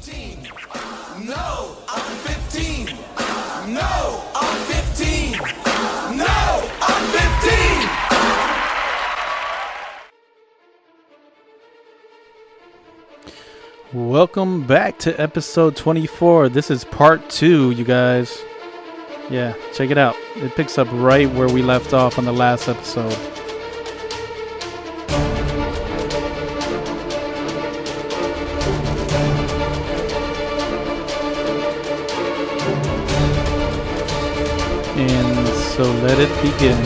15. No, I'm 15. No, I'm 15. No, I'm 15. Welcome back to episode 24. This is part two, you guys. Yeah, check it out. It picks up right where we left off on the last episode. Let it begin.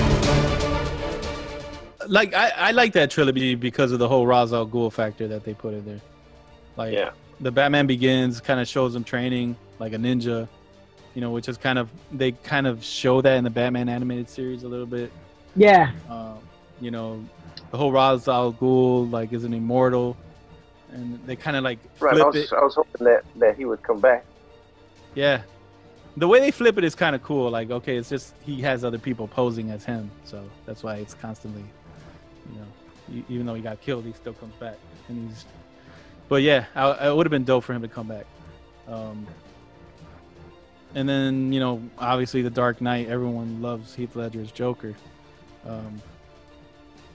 Like I, I like that trilogy because of the whole Ra's al Ghul factor that they put in there. Like Yeah. the Batman Begins kind of shows him training like a ninja, you know, which is kind of they kind of show that in the Batman animated series a little bit. Yeah, Um, you know, the whole Ra's al Ghul like is an immortal, and they kind of like Right. I was, it. I was hoping that, that he would come back. Yeah, the way they flip it is kind of cool. Like, okay, it's just he has other people posing as him, so that's why it's constantly, you know, even though he got killed, he still comes back, and he's. But yeah, I, it would have been dope for him to come back. Um, and then you know, obviously, the Dark Knight. Everyone loves Heath Ledger's Joker, um,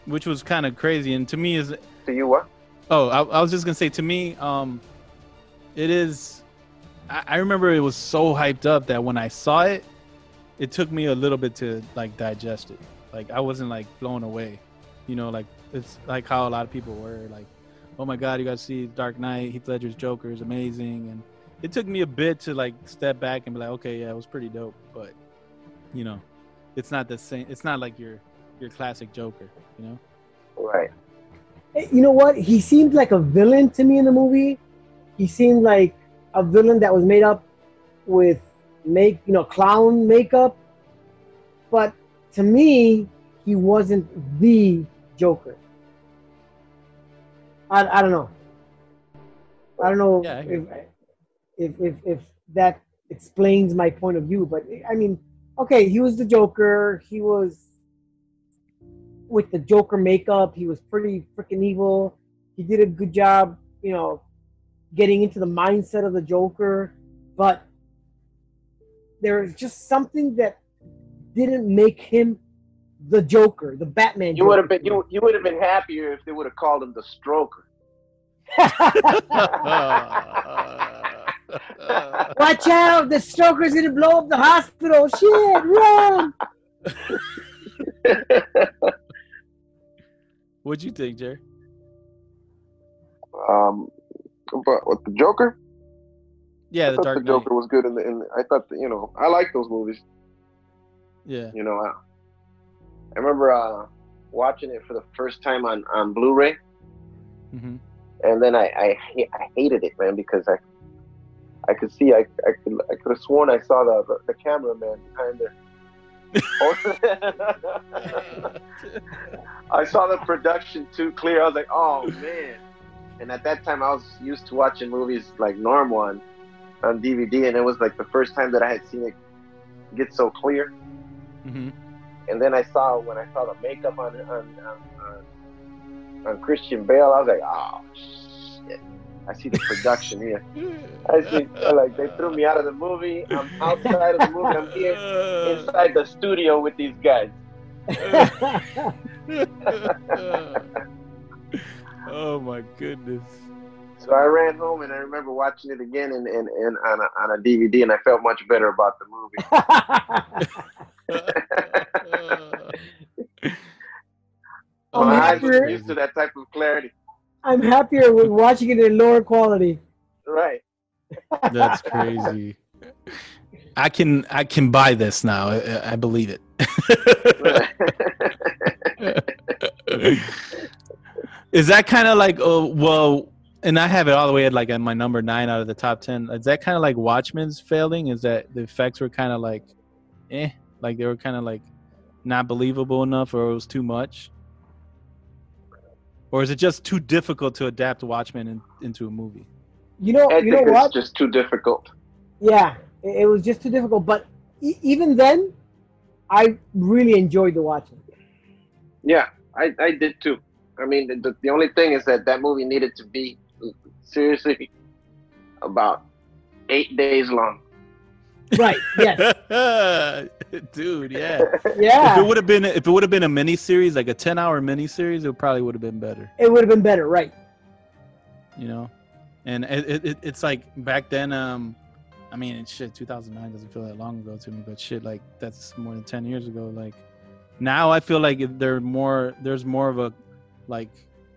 which was kind of crazy. And to me, is To you, what? Oh, I, I was just gonna say to me, um, it is. I, I remember it was so hyped up that when I saw it, it took me a little bit to like digest it. Like I wasn't like blown away, you know. Like it's like how a lot of people were like, "Oh my God, you got to see Dark Knight. Heath Ledger's Joker is amazing." And it took me a bit to like step back and be like, "Okay, yeah, it was pretty dope," but you know, it's not the same. It's not like your your classic Joker, you know. Right. You know what? He seemed like a villain to me in the movie. He seemed like a villain that was made up with make you know clown makeup, but to me, he wasn't the Joker. I, I don't know. I don't know Yeah, I if, if if if that explains my point of view, but I mean, okay, he was the Joker. He was with the Joker makeup. He was pretty freaking evil. He did a good job, you know, getting into the mindset of the Joker. But there's just something that didn't make him the Joker, the Batman. You would have been you you would have been happier if they would have called him the Stroker. Watch out! The Stroker's gonna blow up the hospital. Shit! Run! What'd you think, Jerry? um, but with the Joker, Yeah, I the Dark the Knight. Joker was good, in the, in I thought that, you know I like those movies. Yeah. You know, I, I remember uh, watching it for the first time on on Blu-ray, hmm and then I I, ha- I hated it, man, because I I could see I I could I could have sworn I saw the the, the cameraman behind there. I saw the production too clear. I was like, oh man. And at that time, I was used to watching movies like normal on, on DVD, and it was like the first time that I had seen it get so clear. hmm And then I saw when I saw the makeup on on on, on, on Christian Bale, I was like, oh shit. I see the production here. I see like they threw me out of the movie. I'm outside of the movie. I'm here inside the studio with these guys. oh my goodness. So I ran home and I remember watching it again and, and, and on, a, on a DVD, and I felt much better about the movie. Oh, I'm My that's eyes happier. used to that type of clarity. I'm happier with watching it in lower quality. Right. That's crazy. I can I can buy this now. I, I believe it. Is that kind of like oh well? And I have it all the way at like at my number nine out of the top ten. Is that kind of like Watchmen's failing? Is that the effects were kind of like, eh, like they were kind of like not believable enough, or it was too much, or is it just too difficult to adapt Watchmen in, into a movie? You know, I you know think what? just too difficult. Yeah, it, it was just too difficult. But e- even then, I really enjoyed the watching. Yeah, I, I did too. I mean, the, the only thing is that that movie needed to be seriously about eight days long. Right. Yes. Dude, yeah. Yeah. If it would have been if it would have been a mini series, like a ten hour mini series, it probably would have been better. It would have been better. Right. You know? And it, it, it it's like back then, um I mean shit, two thousand nine doesn't feel that long ago to me, but shit like that's more than ten years ago. Like now I feel like there more there's more of a like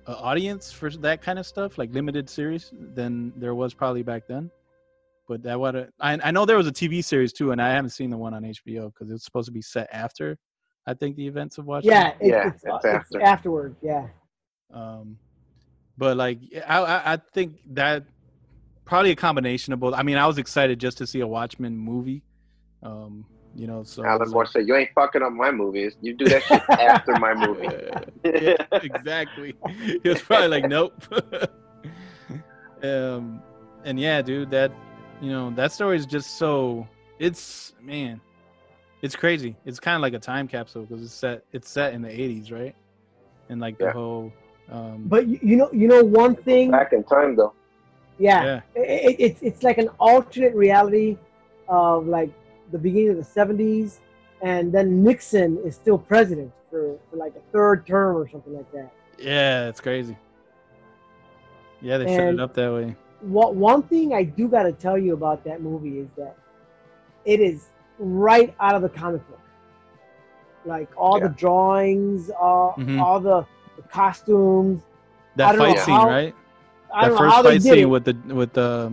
a audience for that kind of stuff, like limited series, than there was probably back then. But that what I I know there was a TV series too, and I haven't seen the one on HBO because it's supposed to be set after, I think the events of Watchmen. Yeah. It, Yeah, it's, it's it's after. afterward. Yeah. Um, but like I, I I think that probably a combination of both. I mean, I was excited just to see a Watchmen movie. Um, you know, so Alan Moore said, "You ain't fucking up my movies. You do that shit after my movie." yeah, exactly. He was probably like, nope. um, and yeah, dude, that you know that story is just so it's man, it's crazy. It's kind of like a time capsule because it's set it's set in the '80s, right? And like the whole um, But you, you know, you know one thing. Back in time, though. Yeah. yeah, It, it, it's it's like an alternate reality of like the beginning of the '70s, and then Nixon is still president for, for like a third term or something like that. yeah, it's crazy. Yeah, they set it up that way. What one thing I do got to tell you about that movie is that it is right out of the comic book. Like all the drawings, all, Mhm. all the, the costumes. That fight scene, how- right? I that first fight scene it. with the with the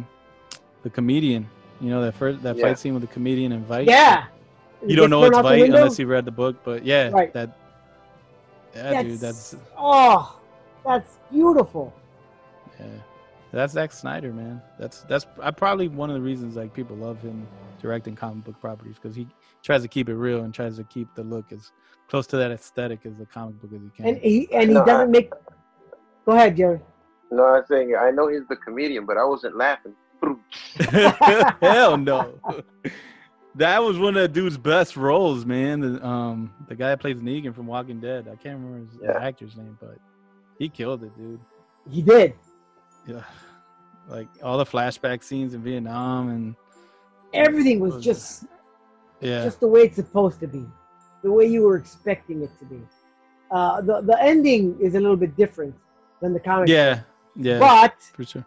the comedian. You know that first that Yeah. fight scene with the comedian and Veidt. yeah. You don't know it's thrown Veidt unless you read the book, but yeah, Right. that. Yeah, dude, that's oh, that's beautiful. yeah, that's Zack Snyder, man. That's that's I uh, probably one of the reasons like people love him directing comic book properties because he tries to keep it real and tries to keep the look as close to that aesthetic as the comic book as he can. And he and he No, doesn't make. Go ahead, Jerry. No, I'm saying I know he's the comedian, but I wasn't laughing. Hell no. That was one of that dude's best roles, man. The, um, the guy that plays Negan from Walking Dead. I can't remember his, Yeah. actor's name, but he killed it, dude. He did. Yeah, like all the flashback scenes in Vietnam and Everything was Was- just yeah, just the way it's supposed to be, the way you were expecting it to be. Uh, the the ending is a little bit different than the comic. yeah, yeah, But for sure.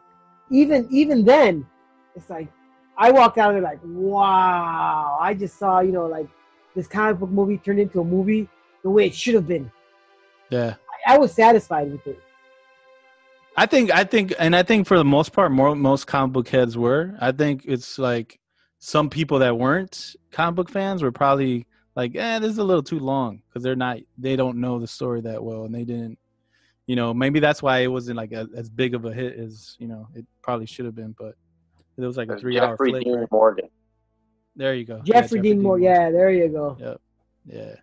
Even even then, it's like I walked out of there like, wow! I just saw you know like this comic book movie turned into a movie the way it should have been. Yeah, I, I was satisfied with it. I think I think and I think for the most part, more most comic book heads were. I think it's like some people that weren't comic book fans were probably like, eh, this is a little too long because they're not they don't know the story that well and they didn't, you know, maybe that's why it wasn't like a, as big of a hit as you know it probably should have been. But it was like a three hour Jeffrey flick. Dean right? Morgan. There you go. Yeah, Jeffrey, Dean Moore, yeah, there you go. yeah,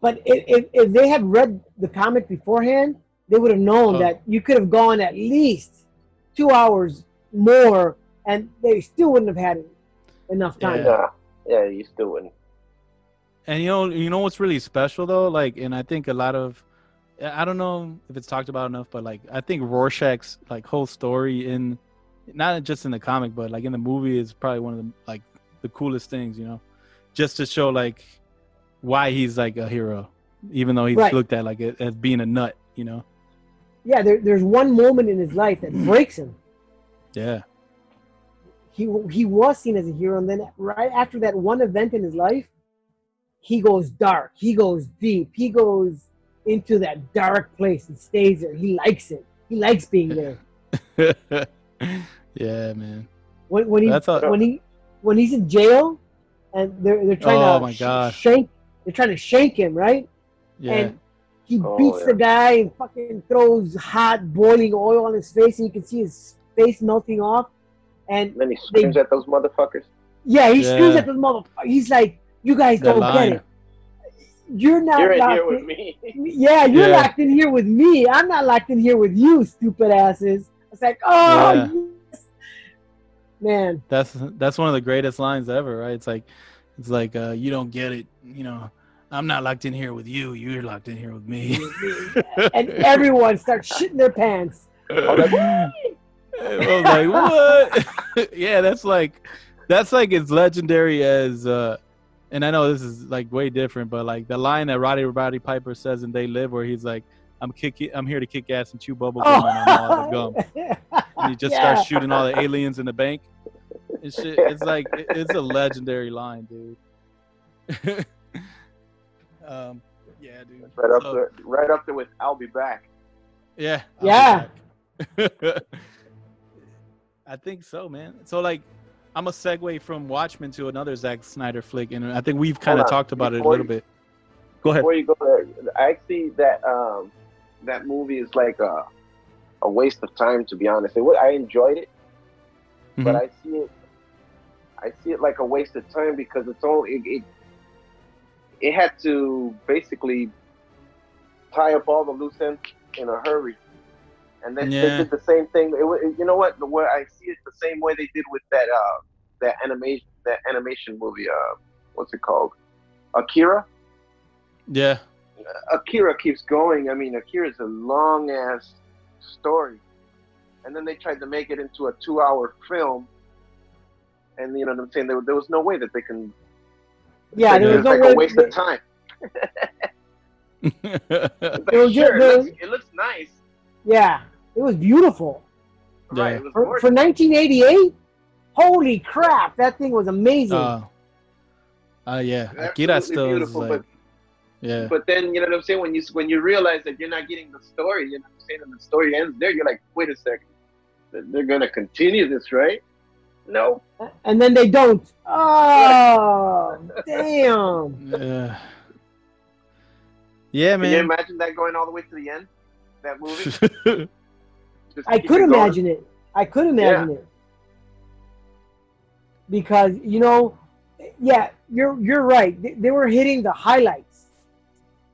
But if, if, if they had read the comic beforehand, they would have known Oh. that you could have gone at least two hours more, and they still wouldn't have had enough time. Yeah. Yeah, you still wouldn't. And you know, you know what's really special though, like, and I think a lot of, I don't know if it's talked about enough, but like, I think Rorschach's like whole story in, not just in the comic, but like in the movie is probably one of the like the coolest things, you know, just to show like why he's like a hero, even though he's Right. looked at like a, as being a nut, you know. Yeah, there, there's one moment in his life that breaks him. Yeah, He he was seen as a hero, and then right after that one event in his life, he goes dark. He goes deep. He goes into that dark place and stays there. He likes it. He likes being there. yeah, man. When when he a, when he when he's in jail, and they're they're trying Oh to my sh- gosh. shank. They're trying to shank him, right? yeah, And he Oh, beats yeah. the guy and fucking throws hot boiling oil on his face, and you can see his face melting off. And And then he screams at those motherfuckers. yeah, he screams at the motherfucker. He's like, "You guys That don't line. get it. You're not You're in locked here in- with me. Yeah, you're Yeah. locked in here with me. I'm not locked in here with you, stupid asses." It's like, oh, Yeah. yes. man. that's that's one of the greatest lines ever, right? It's like it's like uh you don't get it, you know. I'm not locked in here with you. You're locked in here with me. and everyone starts shitting their pants. I'm like, I was like, what? yeah, that's like that's like as legendary as uh and I know this is like way different, but like the line that Roddy Roddy Piper says in They Live where he's like, I'm kick I'm here to kick ass and chew bubble gum and I'm all the gum. And he just Yeah. starts shooting all the aliens in the bank. And shit. It's like it's a legendary line, dude. um yeah, dude. Right up So- there, right up there with "I'll be back." Yeah. I'll be Yeah. back. I think so, man. So like I'm a segue from Watchmen to another Zack Snyder flick, and I think we've kind of talked about it a little you- bit. Go ahead. Before you go there, I see that um, that movie is like a a waste of time. To be honest, it, I enjoyed it, but Mhm. I see it. I see it like a waste of time because it's only it, it, it had to basically tie up all the loose ends in a hurry, and then Yeah. they did the same thing. It, wa- you know what? The way I see it, the same way they did with that uh, that animation that animation movie. Uh, what's it called? Akira. Yeah. Akira keeps going. I mean, Akira is a long ass story, and then they tried to make it into a two hour film, and you know what I'm saying. There, there was no way that they can. Yeah, there was was no like way. a waste of time. like, There was sure, ju- it, looks, it looks nice, Yeah, it was beautiful Yeah. right? It was for, for 1988. Holy crap, that thing was amazing. Uh, uh, yeah. Absolutely Akira still is beautiful, like, but yeah. but then you know what I'm saying. When you when you realize that you're not getting the story, you know what I'm saying, and the story ends there, you're like, wait a second, They're- they're gonna continue this, right? No, and then they don't. Oh, damn. Yeah. Yeah, man. can you imagine that going all the way to the end? That movie. Just I could it imagine it. I could imagine it. Because you know, yeah, you're you're right. They, they were hitting the highlights,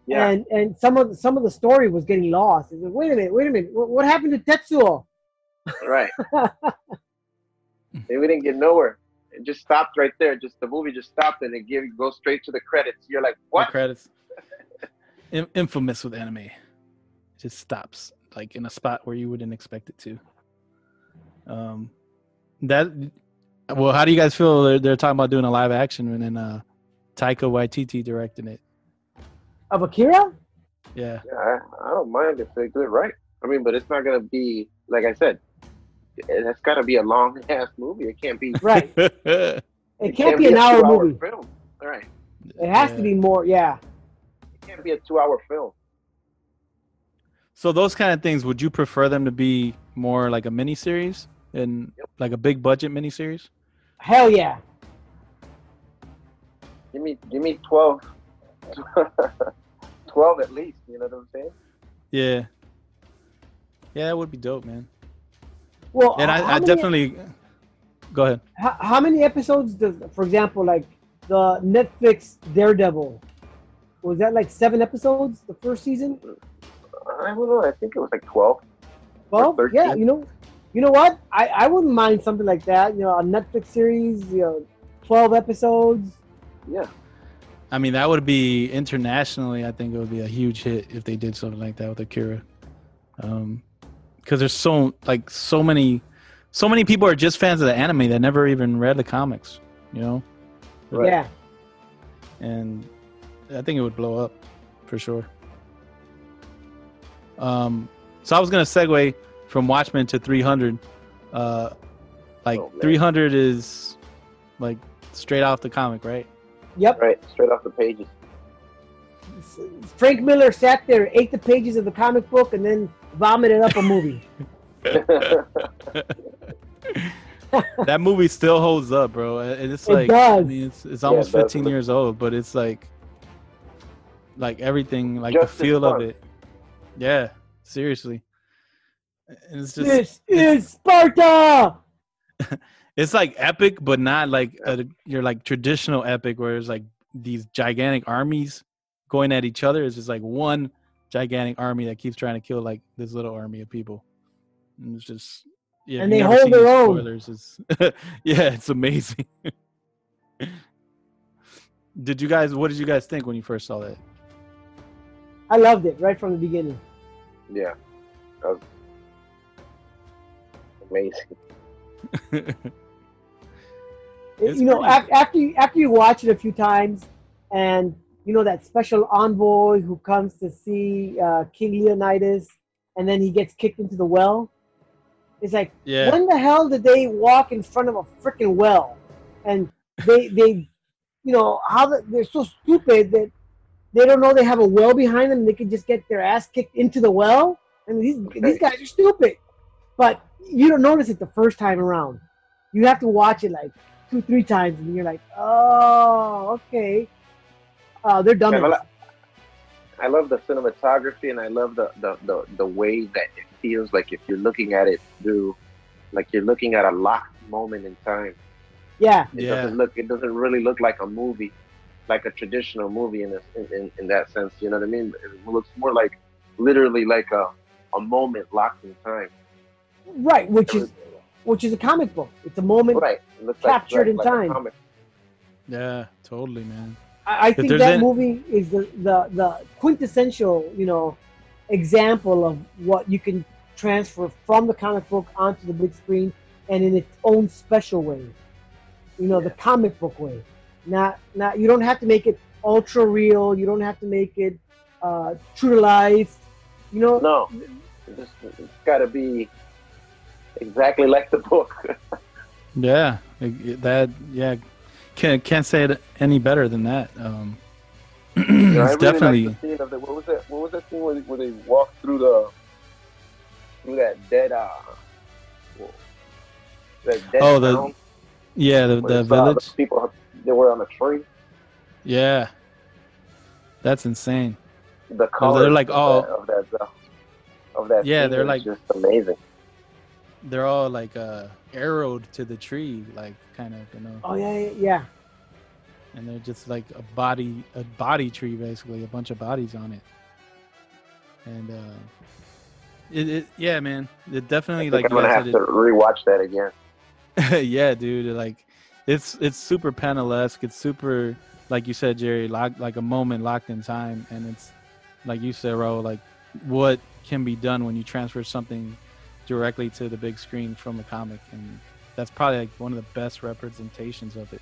Yeah. and and some of the, some of the story was getting lost. It's like, wait a minute, wait a minute, what, what happened to Tetsuo? Right. and we didn't get nowhere. It just stopped right there. Just the movie just stopped and it give go straight to the credits. You're like, The what? credits. In- infamous with anime. It just stops like in a spot where you wouldn't expect it to. Um, that. Well, how do you guys feel? They're, they're talking about doing a live action and then uh, Taika Waititi directing it. Of Akira? Yeah. Yeah, I, I don't mind if they do it right. I mean, but it's not gonna be like I said. It has got to be a long ass movie. It can't be. Right. It, It can't be an hour two-hour movie. Film. All right. It has to be more. Yeah. It can't be a two-hour film. So those kind of things, would you prefer them to be more like a mini series and Yep. like a big budget mini series? Hell yeah. Give me, give me 12. 12 at least. You know what I'm saying? Yeah. Yeah, that would be dope, man. Well, And I, I many- definitely go ahead. How, how many episodes does, for example, like the Netflix Daredevil? Was that like seven episodes the first season? I don't know. I think it was like 12. Well, yeah, you know, you know what? I, I wouldn't mind something like that. You know, a Netflix series, you know, twelve episodes. Yeah. I mean, that would be internationally. I think it would be a huge hit if they did something like that with Akira, um, because there's so like so many, so many people are just fans of the anime that never even read the comics, you know, Right. Yeah. and I think it would blow up for sure. Um, so I was gonna segue from Watchmen to 300. Uh, like Oh, 300 is like straight off the comic, right? Yep. Right. Straight off the pages. Frank Miller sat there, ate the pages of the comic book, and then vomited up a movie. that movie still holds up, bro. And it's It like I mean, it's it's Yeah, almost it does. 15 years old, but it's like like everything, like Just the feel of it. Yeah, seriously. And it's just this is Sparta. it's like epic, but not like a, your like traditional epic where it's like these gigantic armies going at each other. It's just like one gigantic army that keeps trying to kill like this little army of people. And it's just yeah, And they hold their own. Spoilers, it's, yeah, it's amazing. did you guys? What did you guys think when you first saw that? I loved it right from the beginning. Yeah. That was amazing. You know, pretty- af- after you, after you watch it a few times, and you know that special envoy who comes to see uh, King Leonidas, and then he gets kicked into the well. It's like, yeah. when the hell did they walk in front of a freaking well? And they they, you know, how the, they're so stupid that they don't know they have a well behind them. and They could just get their ass kicked into the well. I mean, these these guys are stupid. But you don't notice it the first time around. You have to watch it like two, three times, and you're like, oh, okay. Uh, they're dumb. Yeah, but I love the cinematography and I love the, the, the, the way that it feels like if you're looking at it through, like you're looking at a locked moment in time. yeah, It Yeah. doesn't look. It doesn't really look like a movie, like a traditional movie in, a, in, in in that sense. You know what I mean? It looks more like literally like a a moment locked in time. right. Which is which is a comic book. It's a moment. right. It looks captured like, in like, like time. Yeah, totally, man. I, I think that an- movie is the, the the quintessential, you know, example of what you can transfer from the comic book onto the big screen and in its own special way. You know, the comic book way. Not not you don't have to make it ultra real. You don't have to make it uh, true to life. You know, No, it just, it's got to be exactly like the book. Yeah, it- it- that yeah, can't can't say it any better than that. Um, You know, I it's really definitely the scene of the, what was that? What was that scene where, where they walk through the through that dead uh that dead Oh, the- town yeah the the village. the people they were on a tree. Yeah, that's insane. The color, they're like, of all- that, of that uh, of that Yeah, they're like- just amazing. They're all like uh, arrowed to the tree, like kind of you know, oh yeah, yeah, yeah. and they're just like a body a body tree basically, a bunch of bodies on it. And uh, it, it yeah, man, it I definitely think like I'm you gonna have said, to rewatch that again. yeah, dude. Like, it's it's super panelesque. It's super, like you said, Jerry, lock, like a moment locked in time, and it's like you said, Ro, like what can be done when you transfer something directly to the big screen from a comic, and that's probably like one of the best representations of it.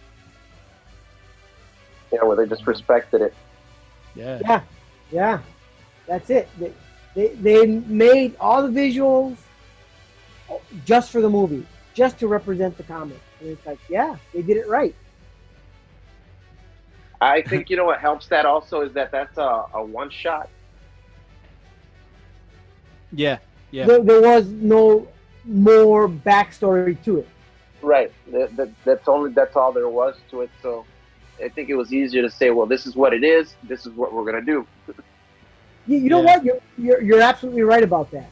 Yeah, where they just respected it. Yeah, Yeah, yeah, that's it. They, they, they made all the visuals just for the movie, just to represent the comic. And it's like, yeah, they did it right. I think you know what helps that also is that that's a, a one shot. yeah, yeah, There, there was no more backstory to it. Right. That, that, that's only that's all there was to it. So I think it was easier to say, well, this is what it is. This is what we're gonna do. You, you know Yeah. what? You're, you're, you're absolutely right about that.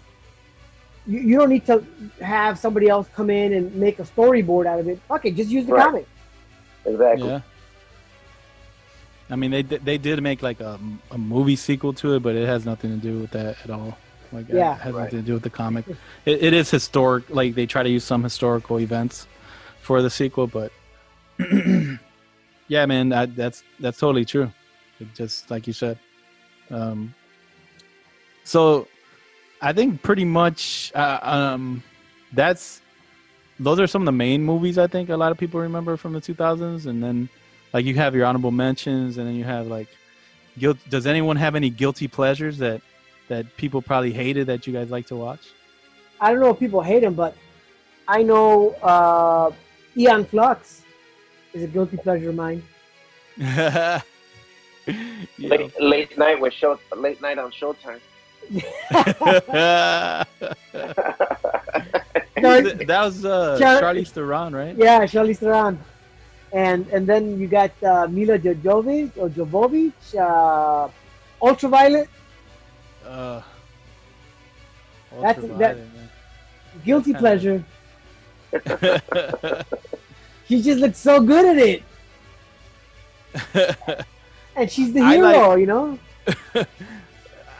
You, you don't need to have somebody else come in and make a storyboard out of it. Fuck it, just use the Right. comic. Exactly. yeah. I mean, they they did make like a, a movie sequel to it, but it has nothing to do with that at all. Like, yeah, it Yeah. has Right. nothing to do with the comic. It, it is historic. Like they try to use some historical events for the sequel, but yeah, man, that, that's that's totally true. It just like you said. Um, so, I think pretty much uh, um, that's those are some of the main movies I think a lot of people remember from the 2000s, and then like you have your honorable mentions, and then you have like guilt. Does anyone have any guilty pleasures that that people probably hated that you guys like to watch? I don't know if people hate them, but I know uh, Aeon Flux is a guilty pleasure of mine. yeah. Late, late night with show. Late night on Showtime. That was uh, Char- Charlize Theron, right? Yeah, Charlize Theron. And and then you got uh, Milla Jovovich or Jovovich, uh, Ultraviolet. Uh, That's- that- Guilty That's kinda- pleasure. She just looks so good at it, and she's the hero. like- you know.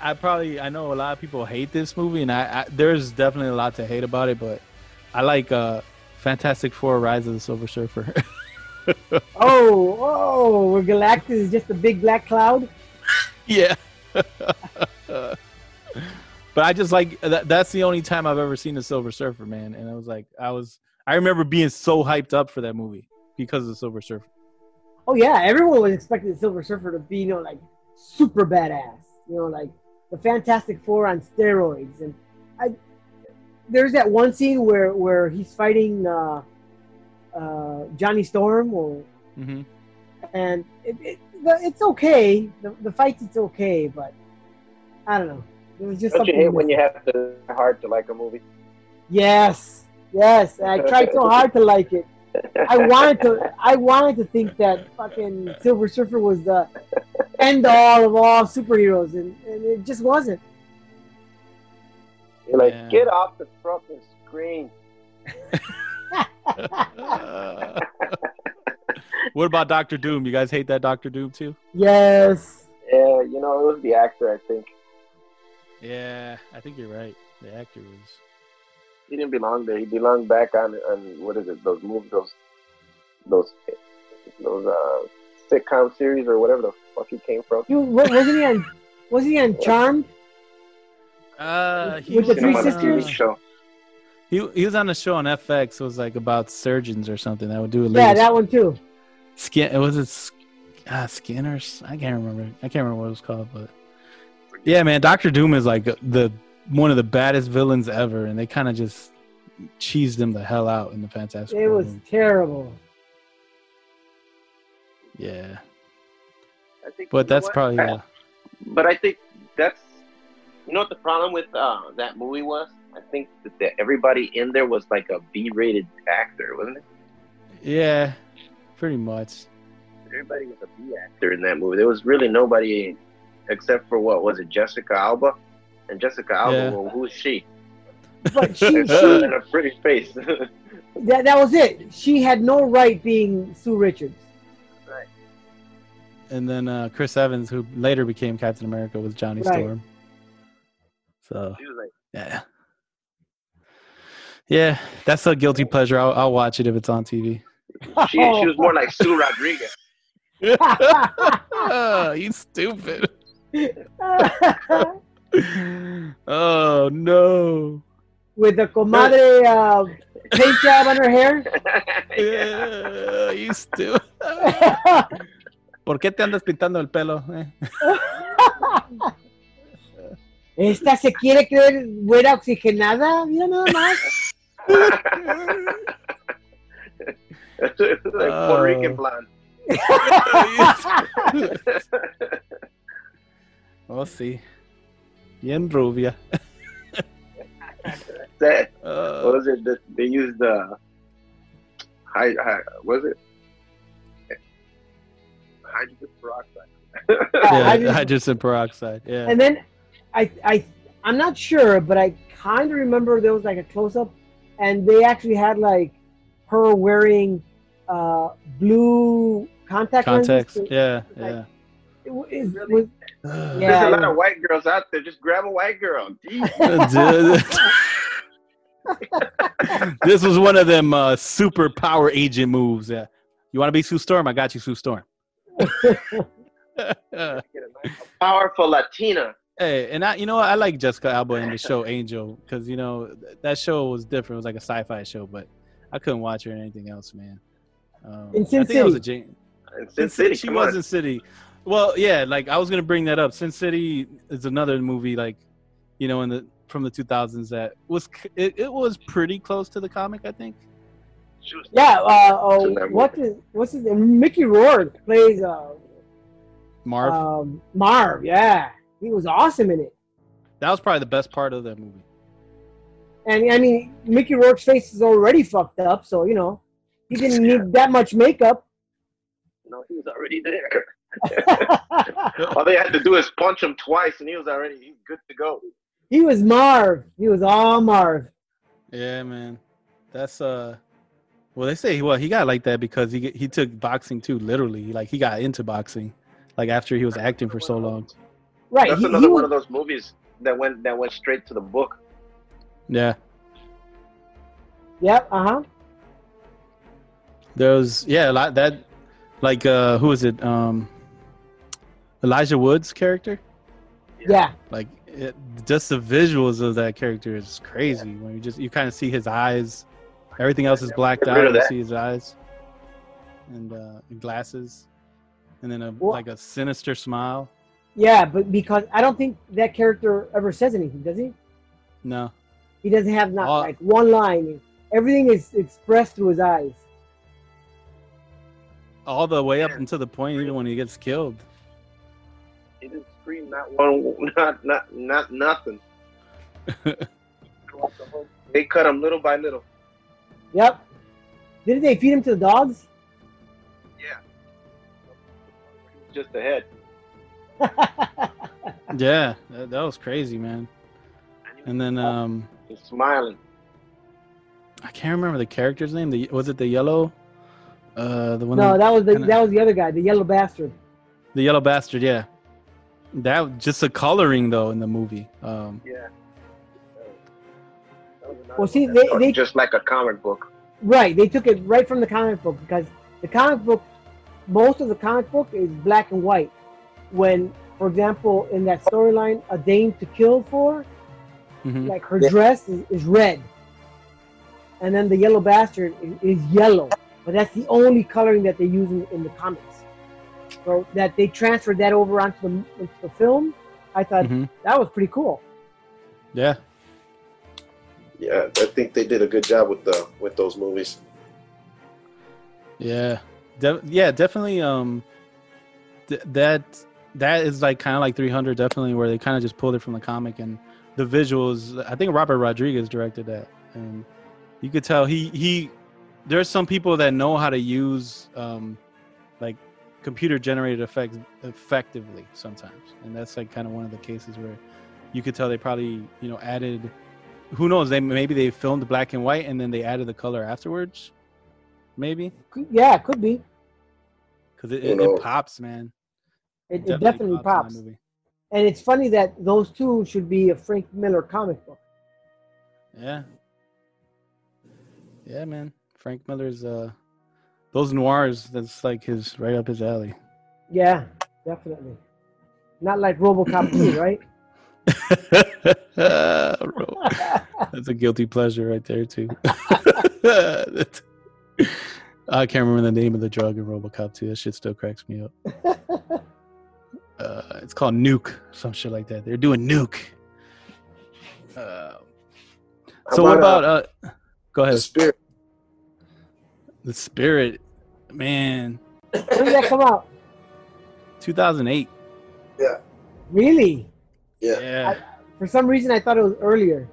I probably I know a lot of people hate this movie, and I, I there's definitely a lot to hate about it, but I like uh, Fantastic Four: Rise of the Silver Surfer. Oh, oh, where Galactus is just a big black cloud. yeah. but I just like that, that's the only time I've ever seen the Silver Surfer, man. And I was like, I was I remember being so hyped up for that movie because of the Silver Surfer. Oh yeah, everyone was expecting the Silver Surfer to be, you know, like super badass. You know, like the Fantastic Four on steroids. And I, there's that one scene where where he's fighting uh, uh, Johnny Storm, or hmm and it, it, the- it's okay. The, the fights, it's okay, but I don't know. It was just Don't you something. hate when you have to hard to like a movie? Yes, yes. I tried so hard to like it. I wanted to. I wanted to think that fucking Silver Surfer was the end all of all superheroes, and, and it just wasn't. You're like, Yeah. get off the fucking screen. what about Doctor Doom? You guys hate that Doctor Doom too? Yes. Yeah, you know, it was the actor, I think. Yeah, I think you're right. The actor was. He didn't belong there. He belonged back on on what is it? Those movies, those those those uh sitcom series or whatever the fuck he came from. He was, wa- wasn't he on? Was he on Charmed? Uh, he With the three on, Seen him on a TV sisters? show. He he was on a show on FX. It was like about surgeons or something that would do a Yeah, that one too. skin. It was it S- ah, Skinner's. I can't remember. I can't remember what it was called, but yeah, man, Doctor Doom is like the one of the baddest villains ever, and they kind of just cheesed him the hell out in the Fantastic. It Four was movie. terrible. yeah, I think, but that's probably I- uh, But I think that's you know what the problem with uh, that movie was. I think that the, everybody in there was like a B-rated actor, wasn't it? yeah, pretty much. Everybody was a B actor in that movie. There was really nobody except for what was it, Jessica Alba? And Jessica Alba, Yeah. well, who's she? But she, and she a pretty face. that, that was it. She had no right being Sue Richards. And then uh, Chris Evans, who later became Captain America, was Johnny Right. Storm. So she was like, yeah, yeah, that's a guilty pleasure. I'll, I'll watch it if it's on TV. she, she was more like Sue Rodriguez. oh, you stupid. oh no. With the comadre uh, paint job on her hair. Yeah, you stupid. ¿Por qué te andas pintando el pelo? eh? Esta se quiere creer buena oxigenada, mira nada más. like Puerto Rican blonde. oh, sí. Bien rubia. That, Uh, what was it? They used the high, high was it hydrogen peroxide? yeah, I just- hydrogen peroxide. Yeah. And then I I I'm not sure, but I kind of remember there was like a close up, and they actually had like her wearing uh, blue contact Context. lenses. Yeah, like- yeah. It, wa- it Really? was- Yeah, There's a lot of white girls out there. Just grab a white girl. This was one of them uh, super power agent moves. Yeah. You want to be Sue Storm? I got you, Sue Storm. Powerful Latina. Hey, and I, you know. I like Jessica Alba in the show Angel because you know that show was different. It was like a sci-fi show, but I couldn't watch her in anything else, man. Um, In Sin I think I was a City. Jane. In Sin City. She was on. in City. Well, yeah, like I was gonna bring that up. Sin City is another movie, like you know, in the from the 2000s that was it, it was pretty close to the comic, I think. She was- yeah. Uh, oh, In that what is what's his name? Mickey Rourke plays uh, Marv. um, Marv. Yeah, he was awesome in it. that was probably the best part of that movie. And I mean, Mickey Rourke's face is already fucked up, so you know he didn't need that much makeup. No, he was already there. All they had to do is punch him twice, and he was already he's good to go. he was Marv. He was all Marv. Yeah, man. That's uh well they say well he got like that because he he took boxing too literally. Like he got into boxing like after he was acting for so long. Right. That's he, another he one was, of those movies that went that went straight to the book. Yeah. Yep. Uh huh. There was yeah, a lot that like uh who is it? Um Elijah Woods character? Yeah, Like it, just the visuals of that character is crazy. When you just you kind of see his eyes, everything else is blacked out. rid You see his eyes and uh, glasses, and then a Well- like a sinister smile. yeah, but because I don't think that character ever says anything, does he? No, He doesn't have not Uh, like one line. Everything is expressed through his eyes. all the way up Yeah. until the point even when he gets killed. He didn't scream not one, not not not nothing. they cut him little by little. Yep. Didn't they feed him to the dogs? Yeah. Just ahead. Yeah, that, that was crazy, man. And then um, Just smiling. I can't remember the character's name. The was it the yellow? Uh, the one. no, that, that was the kinda- that was the other guy, the yellow bastard. the yellow bastard. Yeah, that just the coloring though in the movie. Um, Yeah. Well, see, they- they- just like a comic book. Right, they took it right from the comic book because the comic book, most of the comic book is black and white. When, for example, in that storyline, a dame to kill for, mhm. like her Yeah. dress is, is red, and then the yellow bastard is, is yellow. But that's the only coloring that they use in, in the comics. So that they transferred that over onto the, into the film, I thought Mhm. that was pretty cool. Yeah, Yeah, I think they did a good job with the with those movies. yeah, De- yeah, definitely. Um, th- that that is like kind of like 300, definitely, where they kind of just pulled it from the comic and the visuals. I think Robert Rodriguez directed that, and you could tell he he. There's some people that know how to use um, like computer generated effects effectively sometimes, and that's like kind of one of the cases where you could tell they probably you know added. Who knows? They maybe they filmed black and white and then they added the color afterwards. Maybe Yeah, it could be. because it, it, it pops, man. It, it definitely in that pops. movie. And it's funny that those two should be a Frank Miller comic book. Yeah. Yeah, man. Frank Miller's uh those noirs, that's like his right up his alley. Yeah, definitely. Not like RoboCop 2, right? Bro, that's a guilty pleasure right there too. I can't remember the name of the drug in Robocop 2. That shit still cracks me up. Uh, it's called Nuke, some shit like that. They're doing Nuke. Uh, How so what about, about uh, go uh, ahead. the spirit? The Spirit, man, when did that come out? 2008. Yeah. Really? Yeah. Yeah, For some reason, I thought it was earlier.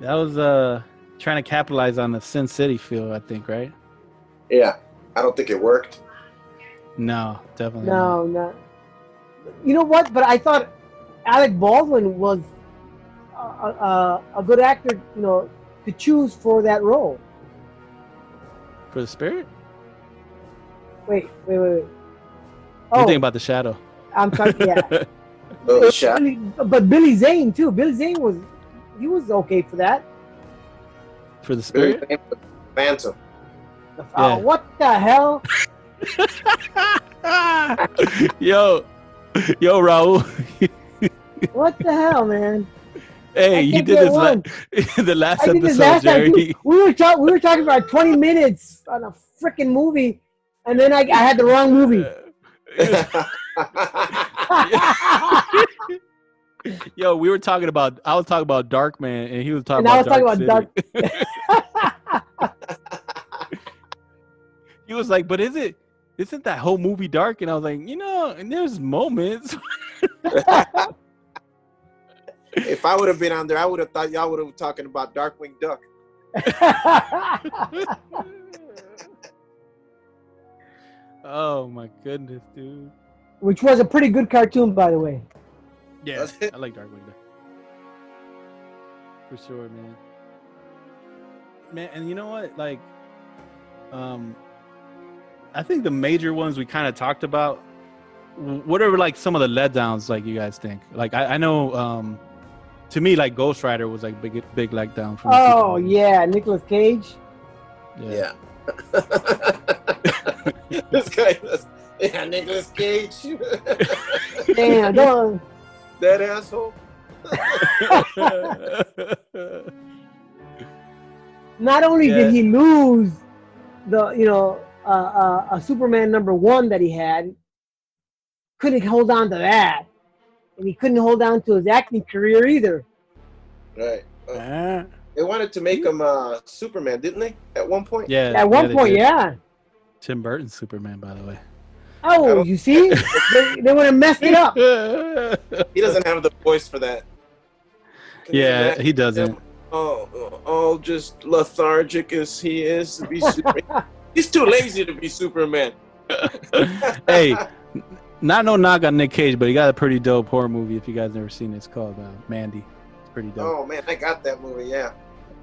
that was uh trying to capitalize on the Sin City feel, I think, right? Yeah. I don't think it worked. No, definitely. not. No, no. You know what? But I thought Alec Baldwin was a, a, a good actor, you know, to choose for that role. For the Spirit, Wait, wait, wait, wait. you're Oh, thinking about the Shadow. I'm sorry. Yeah. Oh, shot. Billy- but Billy Zane too. Billy Zane was he was okay for that. For the Spirit. Phantom. Oh, Yeah. what the hell? yo, yo, Raul. What the hell, man? hey, I you did get this la- the last I episode, last Jerry. too. We were talking. We were talking about 20 minutes on a freaking movie, and then I, I had the wrong movie. Yo, we were talking about. I was talking about Darkman, and he was talking And I about was Dark talking City. he was like, "But is it? Isn't that whole movie dark?" And I was like, "You know, and there's moments." if I would have been on there, I would have thought y'all would have been talking about Darkwing Duck. oh my goodness, dude. Which was a pretty good cartoon, by the way. Yeah, I like Darkwing Duck. For sure, man. Man, and you know what? Like, um, I think the major ones we kind of talked about. What are like some of the letdowns? Like you guys think? Like I, I know, um, to me, like Ghost Rider was like big, big letdown from. the Oh yeah, Nicolas Cage. Yeah. this guy was, Yeah, Nicolas Cage. Damn, don't. that asshole. Not only Yeah. did he lose the, you know, uh, uh, a Superman number one that he had, couldn't hold on to that, and he couldn't hold on to his acting career either. Right. Uh, Ah. they wanted to make him uh, Superman, didn't they? At one point. yeah. At one they point, yeah. Tim Burton's Superman, by the way. Oh, you see, they, they would have messed it up. He doesn't have the voice for that. Yeah, imagine he doesn't. him all, all just lethargic as he is to be Superman. He's too lazy to be Superman. hey, not no knock on Nick Cage, but he got a pretty dope horror movie. If you guys never seen it, it's called uh, Mandy. It's pretty dope. Oh man, I got that movie. Yeah.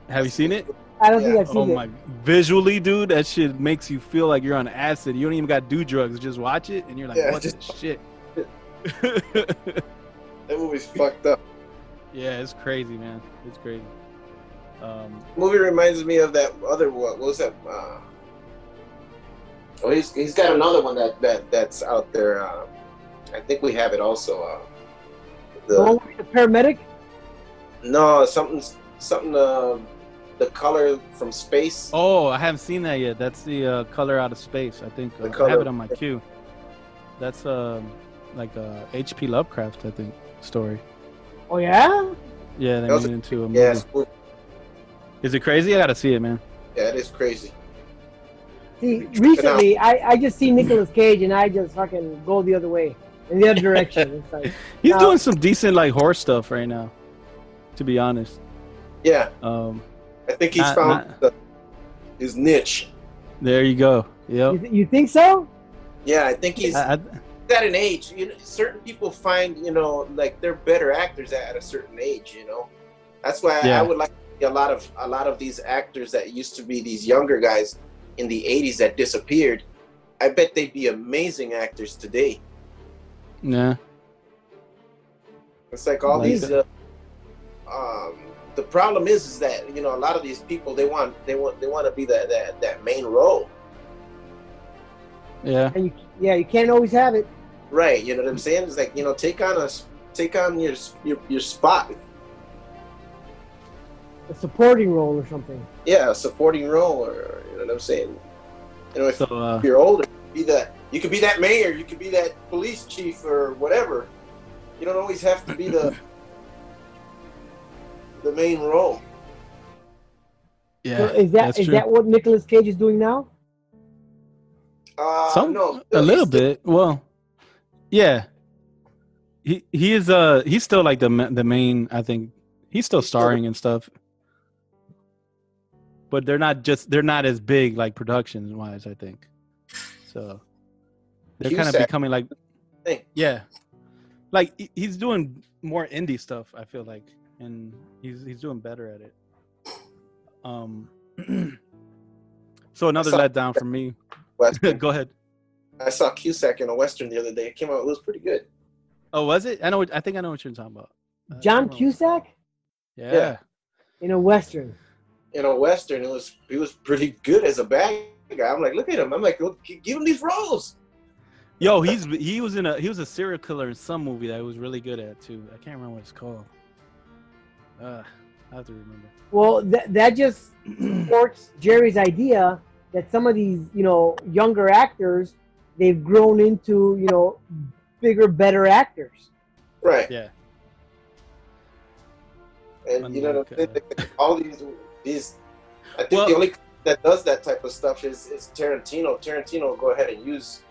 Have you seen it? I don't Yeah. think I've seen Oh seen my! it. Visually, dude, that shit makes you feel like you're on acid. You don't even got to do drugs. Just watch it, and you're like, Yeah, "What just- the shit?" That movie's fucked up. yeah, it's crazy, man. It's crazy. Um, movie reminds me of that other what, what was that? Uh, oh, he's he's got another one that that that's out there. Uh, I think we have it also. Uh, The the, one with the paramedic. no, something something. Uh, the color from space. oh, I haven't seen that yet. That's the uh, color out of space. I think uh, I have it on my queue. That's um, like a H.P. Lovecraft, I think, story. Oh yeah. Yeah, they That was made it into a movie. Yes, Is it crazy? I gotta see it, man. yeah, it is crazy. See, recently I, I just see Nicolas Cage and I just fucking go the other way in the other direction. It's like He's Now- doing some decent like horror stuff right now. To be honest, Yeah, um, I think he's Not- found not- the, his niche. there you go. you, th- you think so? Yeah, I think he's I, I, at an age. You know, certain people find you know like they're better actors at a certain age. You know, that's why I, Yeah. I would like to see a lot of a lot of these actors that used to be these younger guys in the '80s that disappeared. I bet they'd be amazing actors today. yeah. It's like all Like these. Uh, um, the problem is, is that you know a lot of these people they want they want they want to be that that that main role, Yeah. And you, yeah, you can't always have it. right? You know what I'm saying? It's like you know take on a take on your your your spot. A supporting role or something. Yeah, a supporting role, or you know what I'm saying. You know, if So uh, you're older, be that you could be that mayor, you could be that police chief, or whatever. You don't always have to be the the main role. yeah, so is that that's true. that what Nicolas Cage is doing now? Uh, Some no, a little still- bit. Well, yeah. He he is uh he's still like the the main. I think he's still He's still starring and stuff. But they're not just they're not as big like production wise. I think so. They're kind of becoming like yeah, like he's doing more indie stuff. I feel like, and he's he's doing better at it. Um. so another letdown for me. Go ahead. I saw Cusack in a western the other day. It came out. It was pretty good. Oh, was it? I know. What, I think I know what you're talking about. Uh, John. Cusack Yeah. Yeah. in a western. In a western, it was he was pretty good as a bad guy. I'm like, look at him. I'm like, "Look, give him these roles. Yo, he's he was in a he was a serial killer in some movie that I was really good at too. I can't remember what it's called. Uh, I have to remember. Well, that that just supports Jerry's idea that some of these, you know, younger actors, they've grown into, you know, bigger, better actors. Right. Yeah. And you know, Unlike, the- the- the- all these these. I think Well- the only that does that type of stuff is is Tarantino. Tarantino will go ahead and use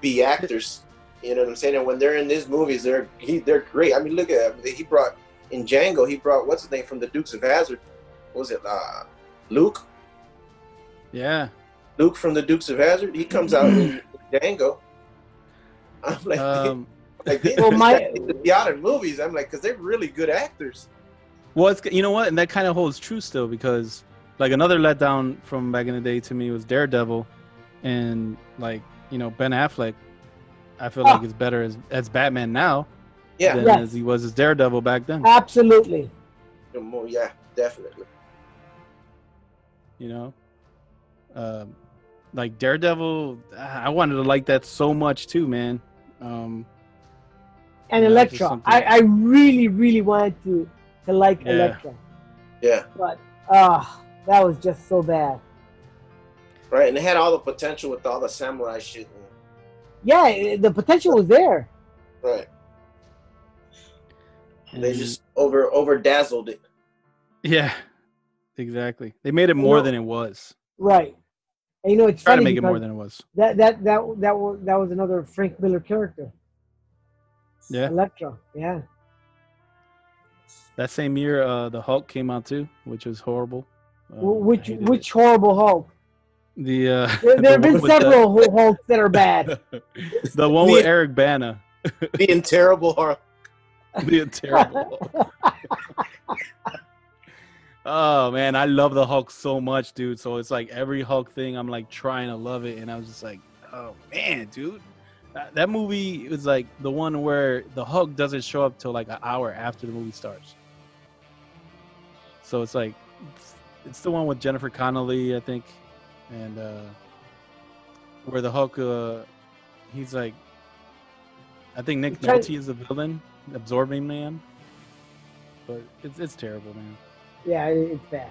B actors. You know what I'm saying? And when they're in these movies, they're he they're great. I mean, look at he brought in Django. He brought what's his name from the Dukes of Hazzard. Was it? Uh, Luke. Yeah. Luke from the Dukes of Hazzard. He comes out in Django. I'm like, Um, like they Well, my- expect to be out in movies. I'm like, because they're really good actors. well, it's you know what, and that kind of holds true still because like another letdown from back in the day to me was Daredevil, and like you know Ben Affleck. I feel like it's better as as Batman now Yeah, than Yes. as he was as Daredevil back then. Absolutely. More- yeah, definitely. you know um like Daredevil, I wanted to like that so much too, man. Um, And Yeah, Elektra. something- I, I really, really wanted to to like Yeah. Elektra. Yeah, But ah, that was just so bad. right. And it had all the potential with all the samurai shit. Yeah, the potential was there. Right. They just over over dazzled it. yeah, exactly. They made it more know- than it was. Right. And you know, it's Try to make it more than it was. that that that that was that was another Frank Miller character. Yeah. Elektra. Yeah. That same year, uh, the Hulk came out too, which was horrible. Um, Wh- I which it. which horrible Hulk? the uh, There, the there have been with the- several Hu- Hulks that are bad. the one with The- Eric Bana. Being terrible horror. the terrible. oh man, I love the Hulk so much, dude. So it's like every Hulk thing, I'm like trying to love it, and I was just like, oh man, dude. That, that movie was like the one where the Hulk doesn't show up till like an hour after the movie starts. So it's like it's, it's the one with Jennifer Connelly, I think, and uh where the Hulk, uh he's like, I think Nick Nolte is the villain, absorbing man. But it's it's terrible, man. yeah, it's bad.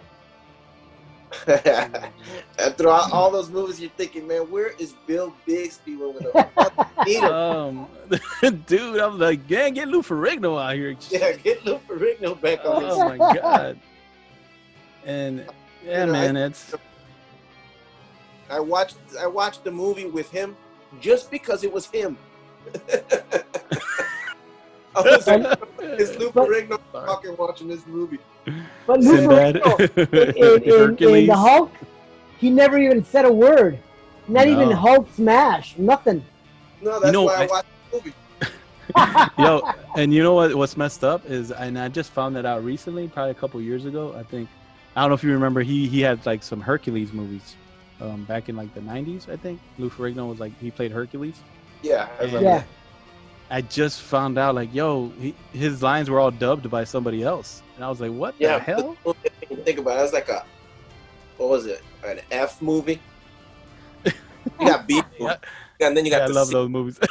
and throughout all those movies, you're thinking, man, where is Bill Bixby when we need him? Um, dude, I'm like, yeah, get Lou Ferrigno out here. Yeah, get Lou Ferrigno back on this. Oh my god. And yeah, You know, I- man, it's I watched I watched the movie with him just because it was him. I was like, it's Lou But- Ferrigno fucking watching this movie. But Lou Sinbad, Ferrigno, in, in, in, in the Hulk, he never even said a word. Not even Hulk smash. Nothing. No, that's know, why I, I- watched the movie. Yo, and you know what? What's messed up is, and I just found that out recently, probably a couple years ago. I think I don't know if you remember. He he had like some Hercules movies, um, back in like the '90s. I think Lou Ferrigno was like he played Hercules. Yeah, I remember. Yeah. I just found out like, yo, he, his lines were all dubbed by somebody else, and I was like, what Yeah. the hell? Think about it. It was like a what was it? An F movie. You got B, Yeah. and then you got Yeah, I the love C. those movies.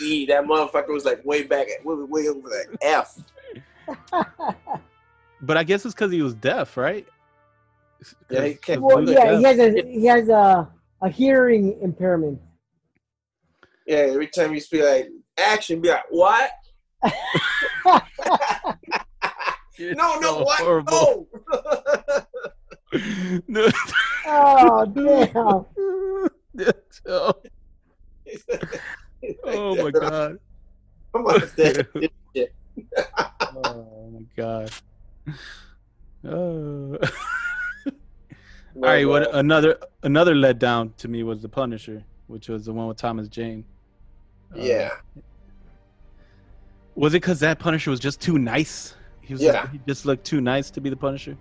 E. That motherfucker was like way back at way, way over that F. but I guess it's because he was deaf, right? Yeah, he 'Cause- can't- Well, Lou's yeah, he has a he has a a hearing impairment. Yeah, every time you speak like action, be like what? No, no, so what? horrible. No. No. oh damn! oh, oh my god. Come on, that shit. Oh my god. Oh. All right, what another another letdown to me was the Punisher, which was the one with Thomas Jane. Uh, Yeah, Was it because that Punisher was just too nice? He was Yeah. he just looked too nice to be the Punisher.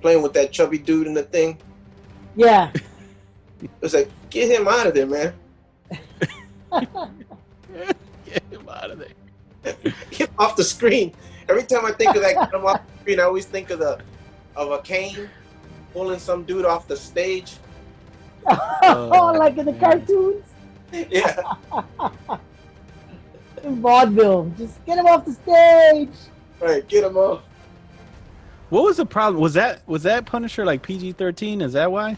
playing with that chubby dude in the thing. Yeah, It was like, get him out of there, man. Get him out of there. Get him off the screen. Every time I think of that, get him off the screen, I always think of the of a cane pulling some dude off the stage. oh, like in the cartoons Yeah, in vaudeville. Just get him off the stage. right. Get him off. What was the problem? Was that was that Punisher like PG thirteen? Is that why?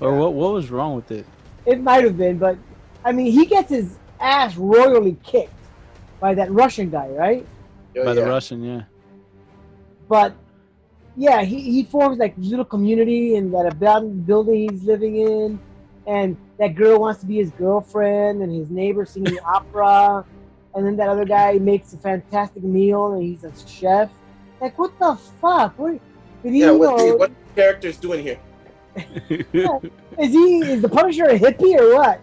Or Yeah. what what was wrong with it? It might have been, but I mean, he gets his ass royally kicked by that Russian guy, right? Oh, By the. Russian, yeah. But yeah, he, he forms like this little community in that abandoned building he's living in, and that girl wants to be his girlfriend, and his neighbor singing opera, and then that other guy makes a fantastic meal, and he's a chef. Like, what the fuck? What, did he Yeah, what, know? the, what the character's doing here? Is he is the Punisher a hippie or what?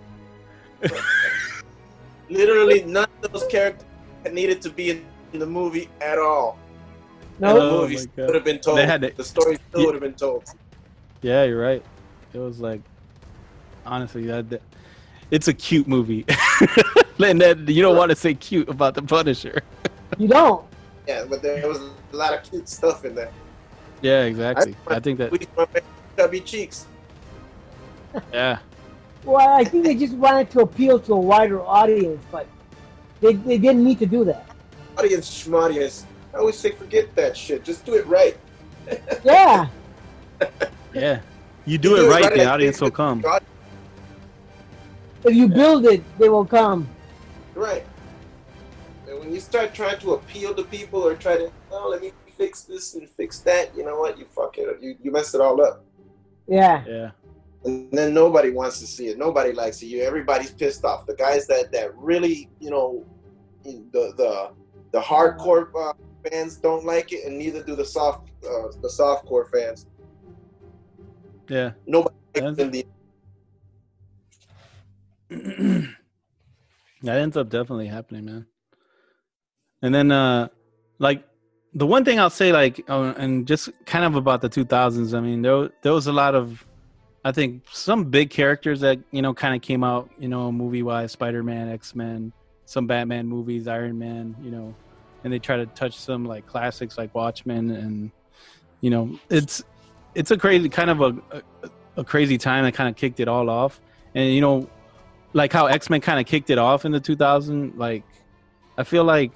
Literally, none of those characters needed to be in the movie at all. No, the Oh movie my still God. would have been told. They had to- the story still Yeah. would have been told. yeah, you're right. It was like honestly that, that it's a cute movie. and that you don't want to say cute about the Punisher. you don't. Yeah, but there was a lot of cute stuff in there. Yeah, exactly. I think that We my chubby cheeks. yeah. Well, I think they just wanted to appeal to a wider audience, but they, they didn't need to do that. Audience schmaudience. I always say, forget that shit. Just do it right. Yeah. Yeah. You do it right, the audience will come. If you build it, they will come. Right. And when you start trying to appeal to people or try to, oh, let me fix this and fix that, you know what? You fuck it up. You, you mess it all up. Yeah. Yeah. And then nobody wants to see it. Nobody likes it. You. Everybody's pissed off. The guys that that really, you know, the the the hardcore uh, fans don't like it, and neither do the soft uh, the softcore fans. Yeah. Nobody likes it in the that ends up definitely happening, man. And then, uh, like, the one thing I'll say, like, uh, and just kind of about the 2000s, I mean, there, there was a lot of, I think, some big characters that, you know, kind of came out, you know, movie wise Spider Man, X Men, some Batman movies, Iron Man, you know, and they try to touch some, like, classics like Watchmen. And, you know, it's, it's a crazy kind of a, a, a crazy time that kind of kicked it all off. And, you know, like how X Men kind of kicked it off in the 2000. Like, I feel like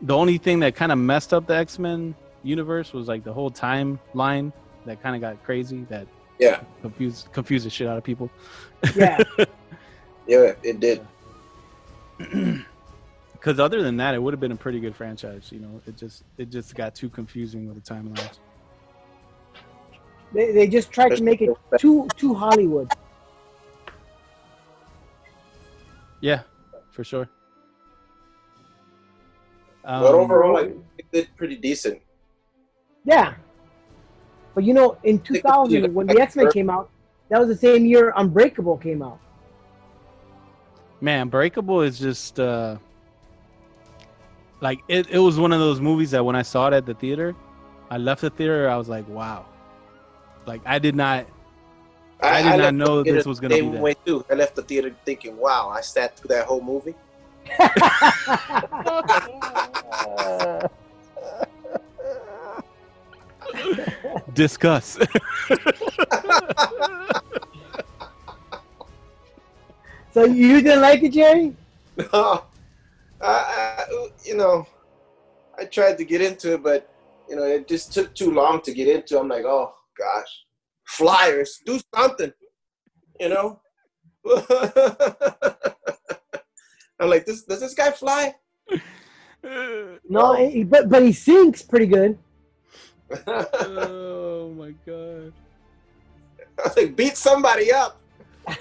the only thing that kind of messed up the X Men universe was like the whole timeline that kind of got crazy that yeah confused confused the shit out of people. Yeah. yeah it did. Because other than that, it would have been a pretty good franchise. You know, it just it just got too confusing with the timelines. They, they just tried to make it too too Hollywood. Yeah, for sure. Um, But overall, I think it did pretty decent. Yeah. But you know, in 2000, when the X Men came out, that was the same year Unbreakable came out. man, Breakable is just uh like it, it was one of those movies that when I saw it at the theater, I left the theater, I was like, wow. Like I did not I did not know the this was gonna the be same that. way too. I left the theater thinking, "Wow, I sat through that whole movie." discuss. so you didn't like it, Jerry? I, I, you know, I tried to get into it, but you know, it just took too long to get into. I'm like, oh gosh, flyers, do something, you know. I'm like, this does this guy fly? No, he, but but he sinks pretty good. oh my god. I was like, beat somebody up,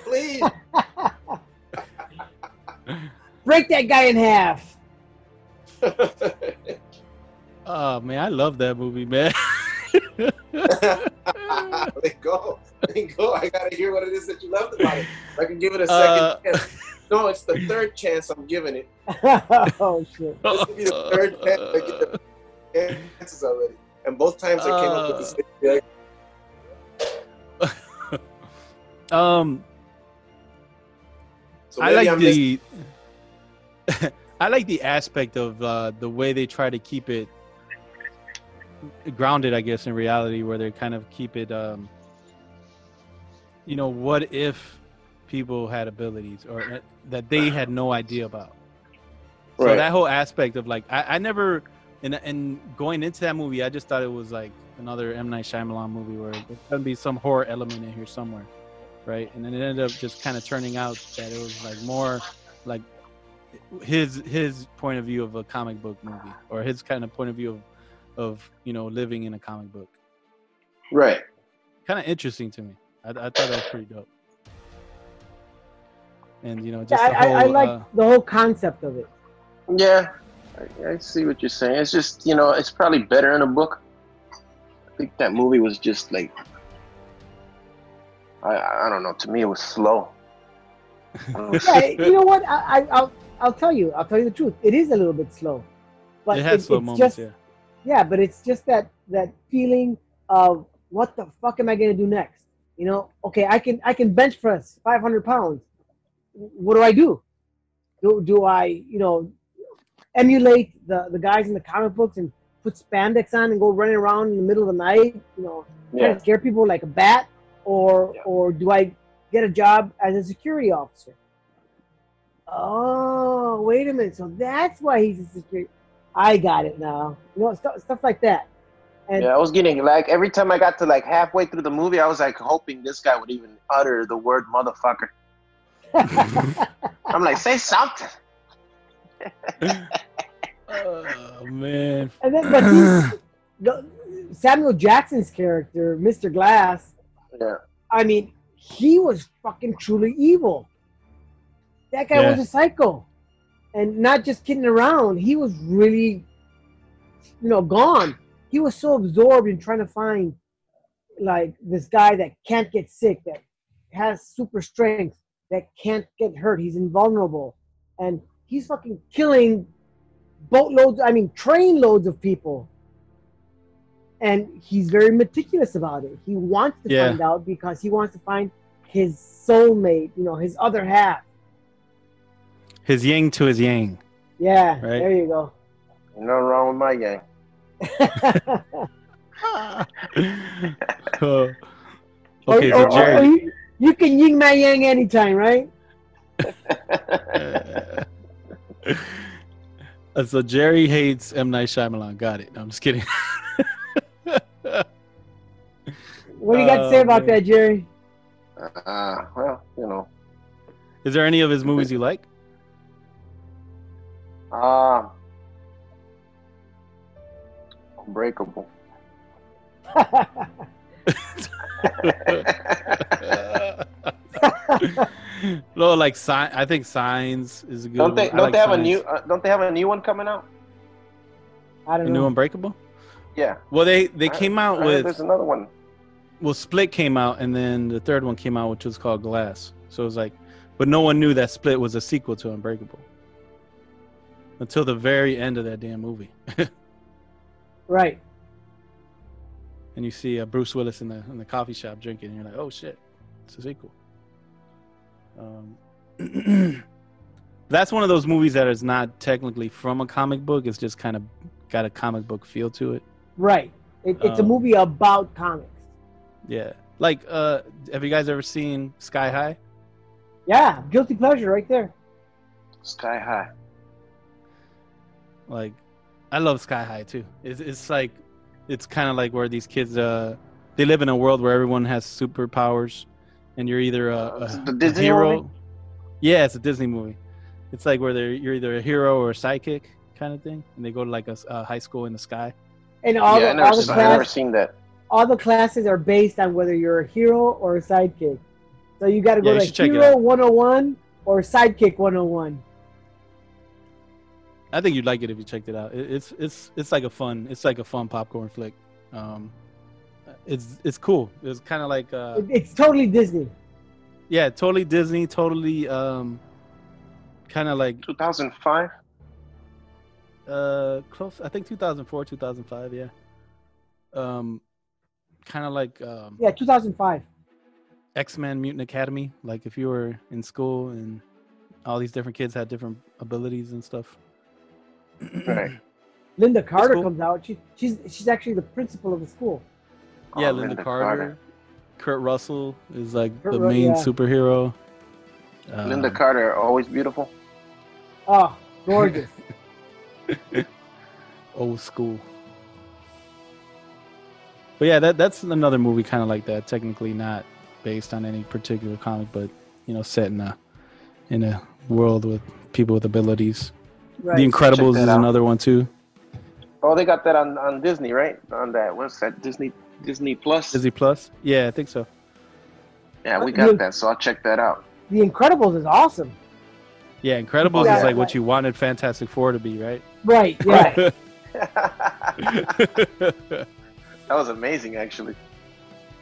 please. Break that guy in half. Oh man, I love that movie, man. Let go. Let go. I gotta hear what it is that you loved about it. I can give it a second Uh, chance. No, it's the third chance I'm giving it. oh shit! This will be the third chance I get the chances already. And both times I came up with the same reaction. um So I like I'm missing- the I like the aspect of uh, the way they try to keep it grounded, I guess, in reality, where they kind of keep it, um, you know, what if people had abilities or that they had no idea about. So that whole aspect of like, I, I never, and and going into that movie, I just thought it was like another M Night Shyamalan movie where there's gonna be some horror element in here somewhere, right? And then it ended up just kind of turning out that it was like more like his his point of view of a comic book movie or his kind of point of view of of you know living in a comic book. right. Kind of interesting to me. I, I thought that was pretty dope. And you know, just Yeah, I, the whole, I like uh, the whole concept of it. Yeah, I, I see what you're saying. It's just you know, it's probably better in a book. I think that movie was just like, I I don't know. To me, it was slow. Yeah, you know what? I, I, I'll I'll tell you. I'll tell you the truth. It is a little bit slow, but it had slow it's moments. just yeah. Yeah, but it's just that that feeling of what the fuck am I gonna do next? You know, okay, I can I can bench press 500 pounds. What do I do? Do do I you know emulate the the guys in the comic books and put spandex on and go running around in the middle of the night? You know, trying Yeah, to scare people like a bat, or Yeah. or do I get a job as a security officer. Oh, wait a minute. So that's why he's a security. I got it now. You know, stuff, stuff like that. And Yeah, I was getting like every time I got to like halfway through the movie, I was like hoping this guy would even utter the word motherfucker. I'm like, say something. Oh man. and then, but he's, the, Samuel Jackson's character, Mr. Glass, Yeah. I mean, he was fucking truly evil. That guy was a psycho. And not just kidding around, he was really, you know, gone. He was so absorbed in trying to find, like, this guy that can't get sick, that has super strength, that can't get hurt. He's invulnerable. And he's fucking killing boatloads, I mean, train loads of people. And he's very meticulous about it. He wants to Yeah. find out because he wants to find his soulmate, you know, his other half. His yang to his yang. Yeah, Right. there you go. Nothing wrong with my yang. Oh. Or- okay, or- so or Jerry. you, you can ying my yang anytime, right? Uh, so Jerry hates M Night Shyamalan. Got it. No, I'm just kidding. What do you got to say Oh, about man. that, Jerry? Uh, well, you know. Is there any of his movies you like? Uh, unbreakable. no, like sign. I think Signs is a good. don't they? one. Don't like they have a new? Uh, don't they have a new one coming out? I A don't new know. Unbreakable? Yeah. Well, they they I- came out I with There's another one. well, Split came out, and then the third one came out, which was called Glass. So it was like, but no one knew that Split was a sequel to Unbreakable until the very end of that damn movie. Right. and you see uh, Bruce Willis in the in the coffee shop drinking, and you're like, oh shit, it's a sequel. Um, that's one of those movies that is not technically from a comic book. It's just kind of got a comic book feel to it. Right. It, it's a Um, movie about comics. Yeah, like uh, have you guys ever seen Sky High? Yeah, guilty pleasure right there. Sky High. Like, I love Sky High too. It's it's like, it's kind of like where these kids uh, they live in a world where everyone has superpowers, and you're either a, a, the a Disney hero. movie? Yeah, it's a Disney movie. It's like where they're you're either a hero or a sidekick kind of thing, and they go to like a high school in the sky. And all, yeah, the, never, all, the seen, never class, seen that. all the classes are based on whether you're a hero or a sidekick. So you got to Yeah, go you to should check it Hero 101 or Sidekick 101. I think you'd like it if you checked it out. It, it's it's it's like a fun it's like a fun popcorn flick. Um, it's it's cool. It's kind of like uh, It- it's totally Disney. yeah, totally Disney, totally um, kind of like 2005. uh close. I think 2004, 2005. Yeah. Um, kind of like um, Yeah, 2005. X Men Mutant Academy. Like if you were in school and all these different kids had different abilities and stuff. Right. Lynda Carter cool. comes out. She, she's she's actually the principal of the school. yeah, Oh, Lynda, Carter. Kurt Russell is like Kurt the Ru- main yeah. superhero. Lynda Um, Carter, always beautiful. Oh, gorgeous. old school. But yeah, that that's another movie kind of like that. Technically not based on any particular comic, but you know, set in a in a world with people with abilities. Right. The Incredibles is out. another one too. Oh, they got that on, on Disney, right? On that what's that? Disney Disney Plus. Disney Plus. Yeah, I think so. Yeah, we Yeah. got that, so I'll check that out. the Incredibles is awesome. Yeah, Incredibles Yeah, is like right. what you wanted Fantastic Four to be, right? Right. Yeah. that was amazing, actually.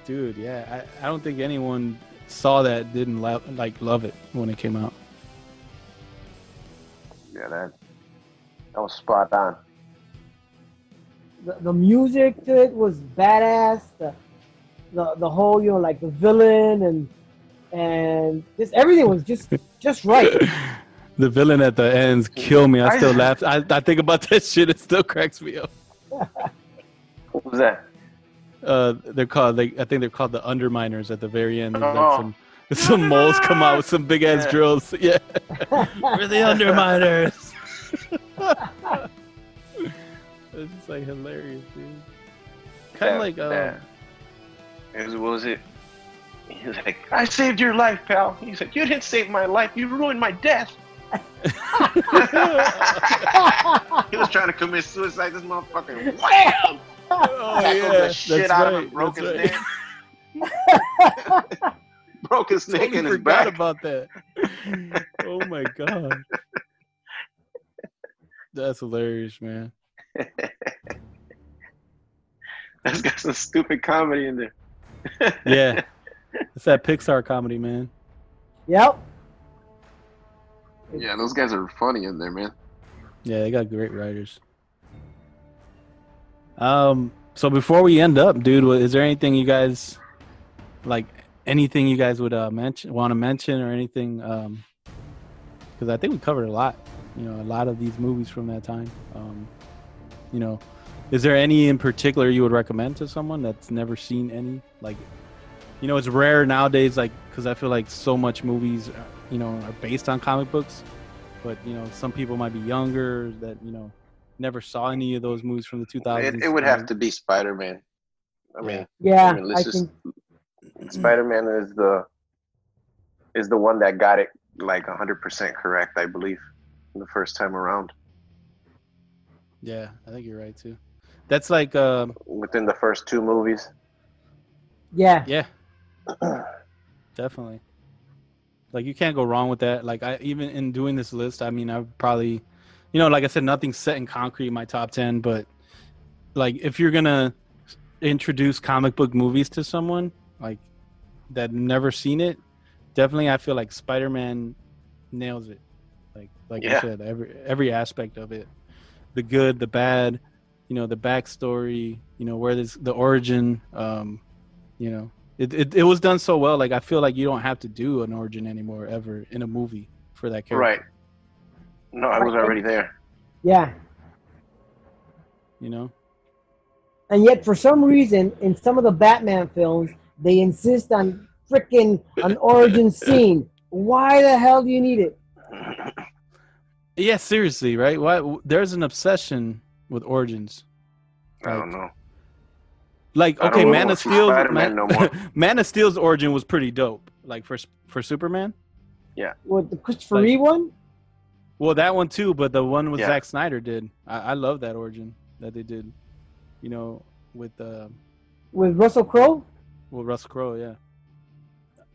Dude, yeah, I, I don't think anyone saw that didn't lo- like love it when it came out. Yeah, that that was spot on. the, the music to it was badass. The, the the whole you know like the villain and and just everything was just just right. the villain at the ends kill me. I I- still laugh. I, I think about that shit. It still cracks me up. What was that? Uh, they're called. They, I think they're called the Underminers at the very end. There's Oh. like some some moles come out with some big ass Yeah. drills. Yeah, we're the Underminers. It's just like hilarious, dude. Kind of like uh, yeah. It was, what was it? He was like, I saved your life, pal. He said, You didn't save my life. You ruined my death. he was trying to commit suicide. This motherfucker, wham! oh Tackled yeah, the shit that's out of right, him, broke his that's right. neck. broke his neck Totally and his forgot back. about that. oh my god, that's hilarious, man. That's got some stupid comedy in there. Yeah, it's that Pixar comedy, man. Yep. Yeah, those guys are funny in there, man. Yeah, they got great writers. Um, so before we end up, dude, is there anything you guys like? Anything you guys would uh, mention, want to mention, or anything? Um, because I think we covered a lot. You know, a lot of these movies from that time. Um, you know, is there any in particular you would recommend to someone that's never seen any? Like, you know, it's rare nowadays. Like, because I feel like so much movies, uh, you know, are based on comic books but you know some people might be younger that you know never saw any of those movies from the 2000s It, it would have to be Spider Man. I mean, Yeah, I mean, let's I just think Spider Man is the is the one that got it like hundred percent correct, I believe, the first time around. yeah i think you're right too that's like um Within the first two movies. yeah. yeah definitely like you can't go wrong with that like i even in doing this list i mean i probably you know like i said nothing's set in concrete in my top 10 but like if you're gonna introduce comic book movies to someone like that never seen it definitely i feel like spider-man nails it like like Yeah. i said every every aspect of it the good the bad you know the backstory you know where this the origin um you know it, it, it was done so well like i feel like you don't have to do an origin anymore ever in a movie for that character right. No, I was already there. Yeah. you know And yet, for some reason, in some of the Batman films, they insist on freaking an origin scene. Why the hell do you need it? Yeah seriously right why there's an obsession with origins I don't know. like I okay man of steel Spider-Man no more. man of steel's origin was pretty dope like for for superman Yeah. What the Christopher Like- Reeve one? well that one too but the one with Yeah. Zack snyder did i, I love that origin that they did you know with uh with Russell Crowe? Well, Russell Crowe, yeah.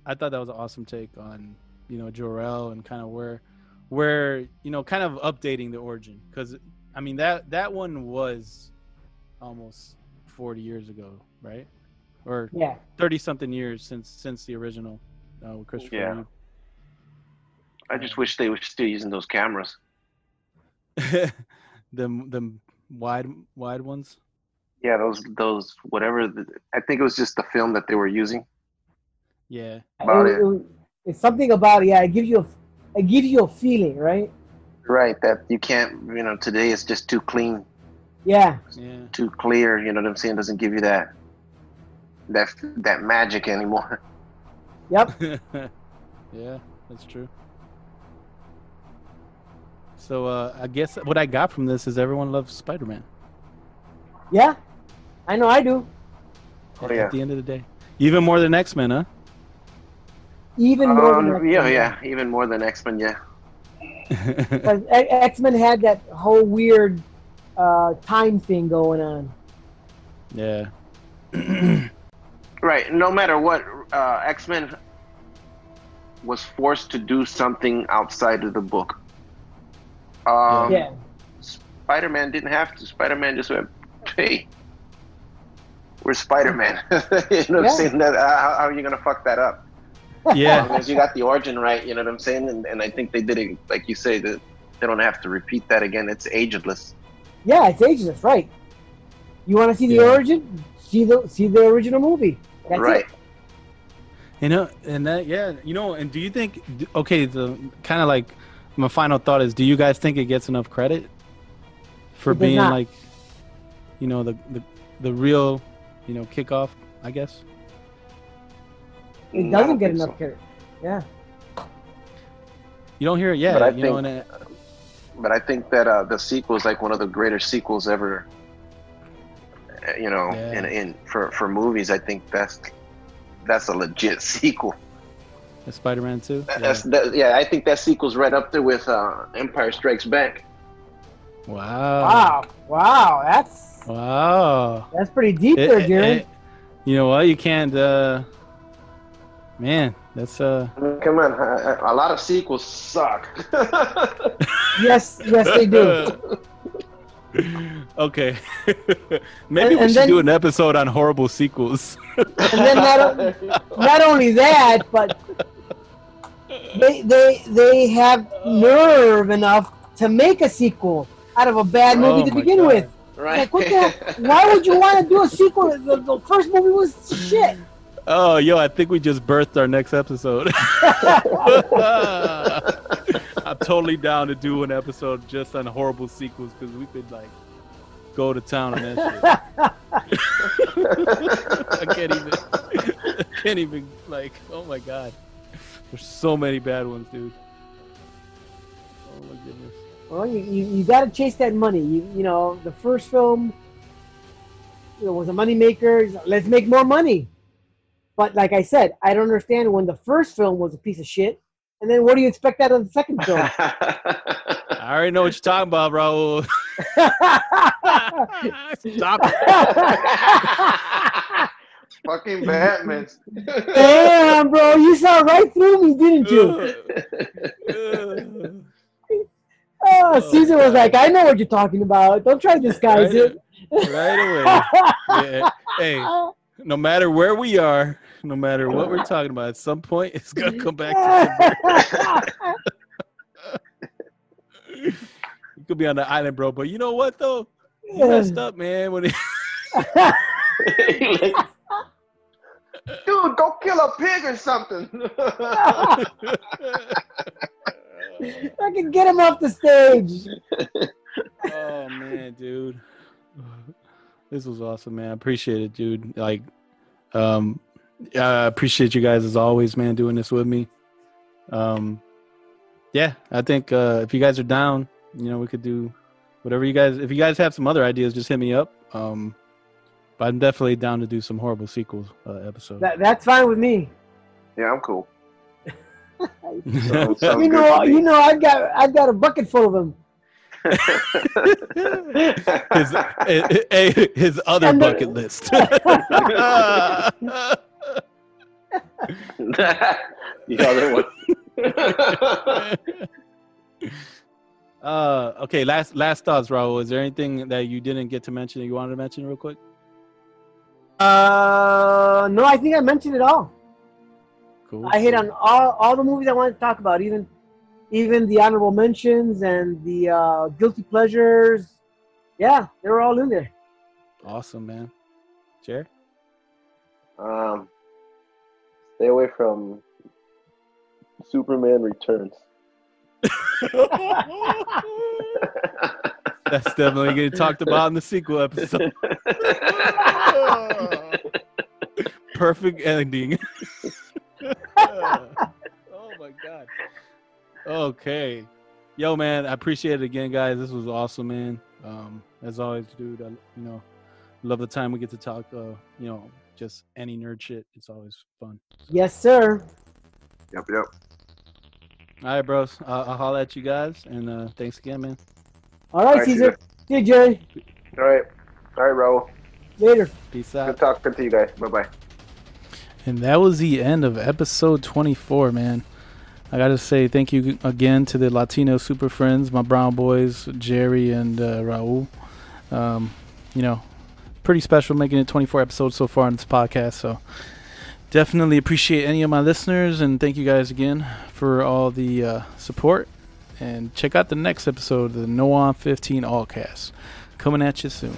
I thought that was an awesome take on you know Jor-El and kind of where where you know kind of updating the origin because I mean that that one was almost 40 years ago, right? Or Yeah. 30 something years since since the original uh, with Christopher Yeah. I just wish they were still using those cameras. Reeve. them them wide wide ones. Yeah, those those whatever. The, I think it was just the film that they were using. Yeah. About It- it. it- it's something about. Yeah, it gives you a, it gives you a feeling, right? Right. That you can't. You know, today it's just too clean, Yeah. Yeah. too clear. You know what I'm saying? Doesn't give you that that that magic anymore. Yep. yeah, that's true. So uh, I guess what I got from this is everyone loves Spider-Man. Yeah. I know I do. Oh, At, yeah. at the end of the day, even more than X-Men, huh? Even more than Um, yeah, X-Men. yeah. Even more than X Men. Yeah. Because X Men had that whole weird uh, time thing going on. yeah. Right. No matter what, uh, X Men was forced to do something outside of the book. Um, yeah. Spider Man didn't have to. Spider Man just went, "Hey, we're Spider Man." you know what Yeah. I'm saying? That, uh, how, how are you gonna fuck that up? As Yeah. long as you got the origin right, you know what I'm saying? And, and I think they did it, like you say, that they don't have to repeat that again. It's ageless. Yeah, it's ageless, right? You want to see the Yeah. origin? See the see the original movie. That's right. it. You know, and that yeah, you know, and do you think okay, the kind of like my final thought is do you guys think it gets enough credit for being not. like you know, the the the real, you know, kickoff, I guess? It doesn't get enough so. credit. Yeah. You don't hear it yet. But I you know, think- and it, but I think that uh, the sequel is like one of the greater sequels ever. uh, You know, Yeah. in in for for movies, I think that's that's a legit sequel. Spider-Man 2. That- Yeah. That's that, yeah. I think that sequel's right up there with uh, Empire Strikes Back. Wow. Wow. Wow. That's Wow. that's pretty deep It- there, it- Jerry. it- you know what? You can't. uh Man, that's uh. Come on, a, a lot of sequels suck. yes, yes, they do. okay. Maybe And- we and should then- do an episode on horrible sequels. And then not, not only that, but they they they have nerve enough to make a sequel out of a bad movie Oh to begin God. with. right? Like, what the hell? Why would you want to do a sequel? The, the first movie was shit. Oh, yo, I think we just birthed our next episode. I'm totally down to do an episode just on horrible sequels because we could like go to town on that shit. I can't even. I can't even like. Oh my god, there's so many bad ones, dude. Oh my goodness. Well, you, you, you got to chase that money. You you know the first film, know, was a moneymaker. Let's make more money. But like I said, I don't understand when the first film was a piece of shit, and then what do you expect out of the second film? I already know what you're talking about, bro. Stop it. Fucking Batman. Damn, bro, you saw right through me, didn't you? Oh, oh, Caesar was like, I know what you're talking about. Don't try to disguise Right, it. right away. Yeah. Hey, no matter where we are, no matter what we're talking about, at some point it's gonna come back to you could be on the island, bro. But you know what though? You messed up, man. When it, Dude, go kill a pig or something. I can get him off the stage. oh man, dude. This was awesome, man. I appreciate it, dude. Like, um, I appreciate you guys as always, man, doing this with me. Um, yeah, I think uh, if you guys are down, you know, we could do whatever you guys. If you guys have some other ideas, just hit me up. Um, but I'm definitely down to do some horrible sequels uh, episode. That, that's fine with me. yeah, I'm cool. You know, good to me. you know, I've got, I've got a bucket full of them. His, eh, eh, his other And the- bucket list. the other one. uh, okay. Last last thoughts, Raul. Is there anything that you didn't get to mention that you wanted to mention real quick? Uh, no, I think I mentioned it all. Cool. I hit on all, all the movies I wanted to talk about, even even the honorable mentions and the uh, guilty pleasures. Yeah, they were all in there. Awesome, man. Jared. Um, stay away from Superman Returns. That's definitely getting talked about in the sequel episode. Perfect ending. my god. Okay. Yo, man, I appreciate it again, guys. This was awesome, man. Um, as always, dude, I, you know, love the time we get to talk. Uh, you know, just any nerd shit. It's always fun. Yes, sir. Yep, yep. All right, bros. Uh, I'll holler at you guys, and uh, thanks again, man. All right, All right, Caesar. See you, Jerry. All right. All right, Raul. Later. Peace out. Good out. talking to you guys. Bye bye. And that was the end of episode 24, man. I got to say thank you again to the Latino Super Friends, my brown boys, Jerry and uh, Raul. Um, you know, pretty special making it 24 episodes so far on this podcast. So definitely appreciate any of my listeners and thank you guys again for all the uh, support. And check out the next episode of the No On 15 Allcast. Coming at you soon.